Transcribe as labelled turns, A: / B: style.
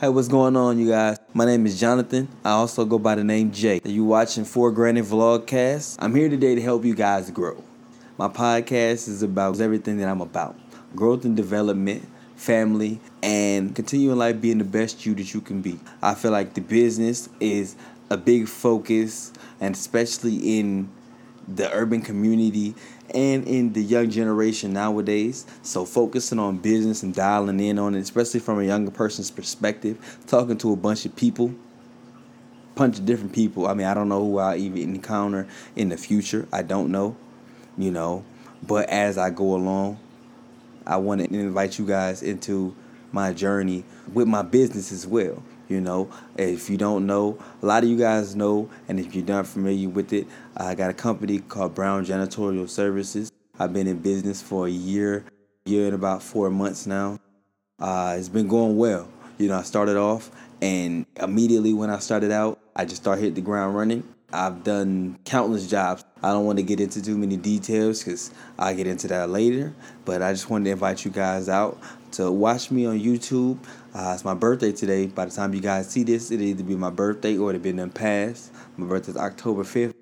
A: Hey, what's going on, you guys? My name is Jonathan. I also go by the name Jay. You watching For Granted Vlogcast? I'm here today to help you guys grow. My podcast is about everything that I'm about growth and development, family, and continuing life being the best you that you can be. I feel like the business is a big focus, and especially in the urban community and in the young generation nowadays. So focusing on business and dialing in on it, especially from a younger person's perspective, talking to a bunch of people, bunch of different people. I mean, I don't know who I'll even encounter in the future. I don't know, you know. But as I go along, I want to invite you guys into my journey with my business as well. You know, if you don't know, a lot of you guys know, and if you're not familiar with it, I got a company called Brown Janitorial Services. I've been in business for a year, year and about four months now. Uh, it's been going well. You know, I started off, and immediately when I started out, I just started hitting the ground running. I've done countless jobs. I don't want to get into too many details because I'll get into that later. But I just wanted to invite you guys out to watch me on YouTube. Uh, it's my birthday today. By the time you guys see this, it'll either be my birthday or it'll be in the past. My birthday is October 5th.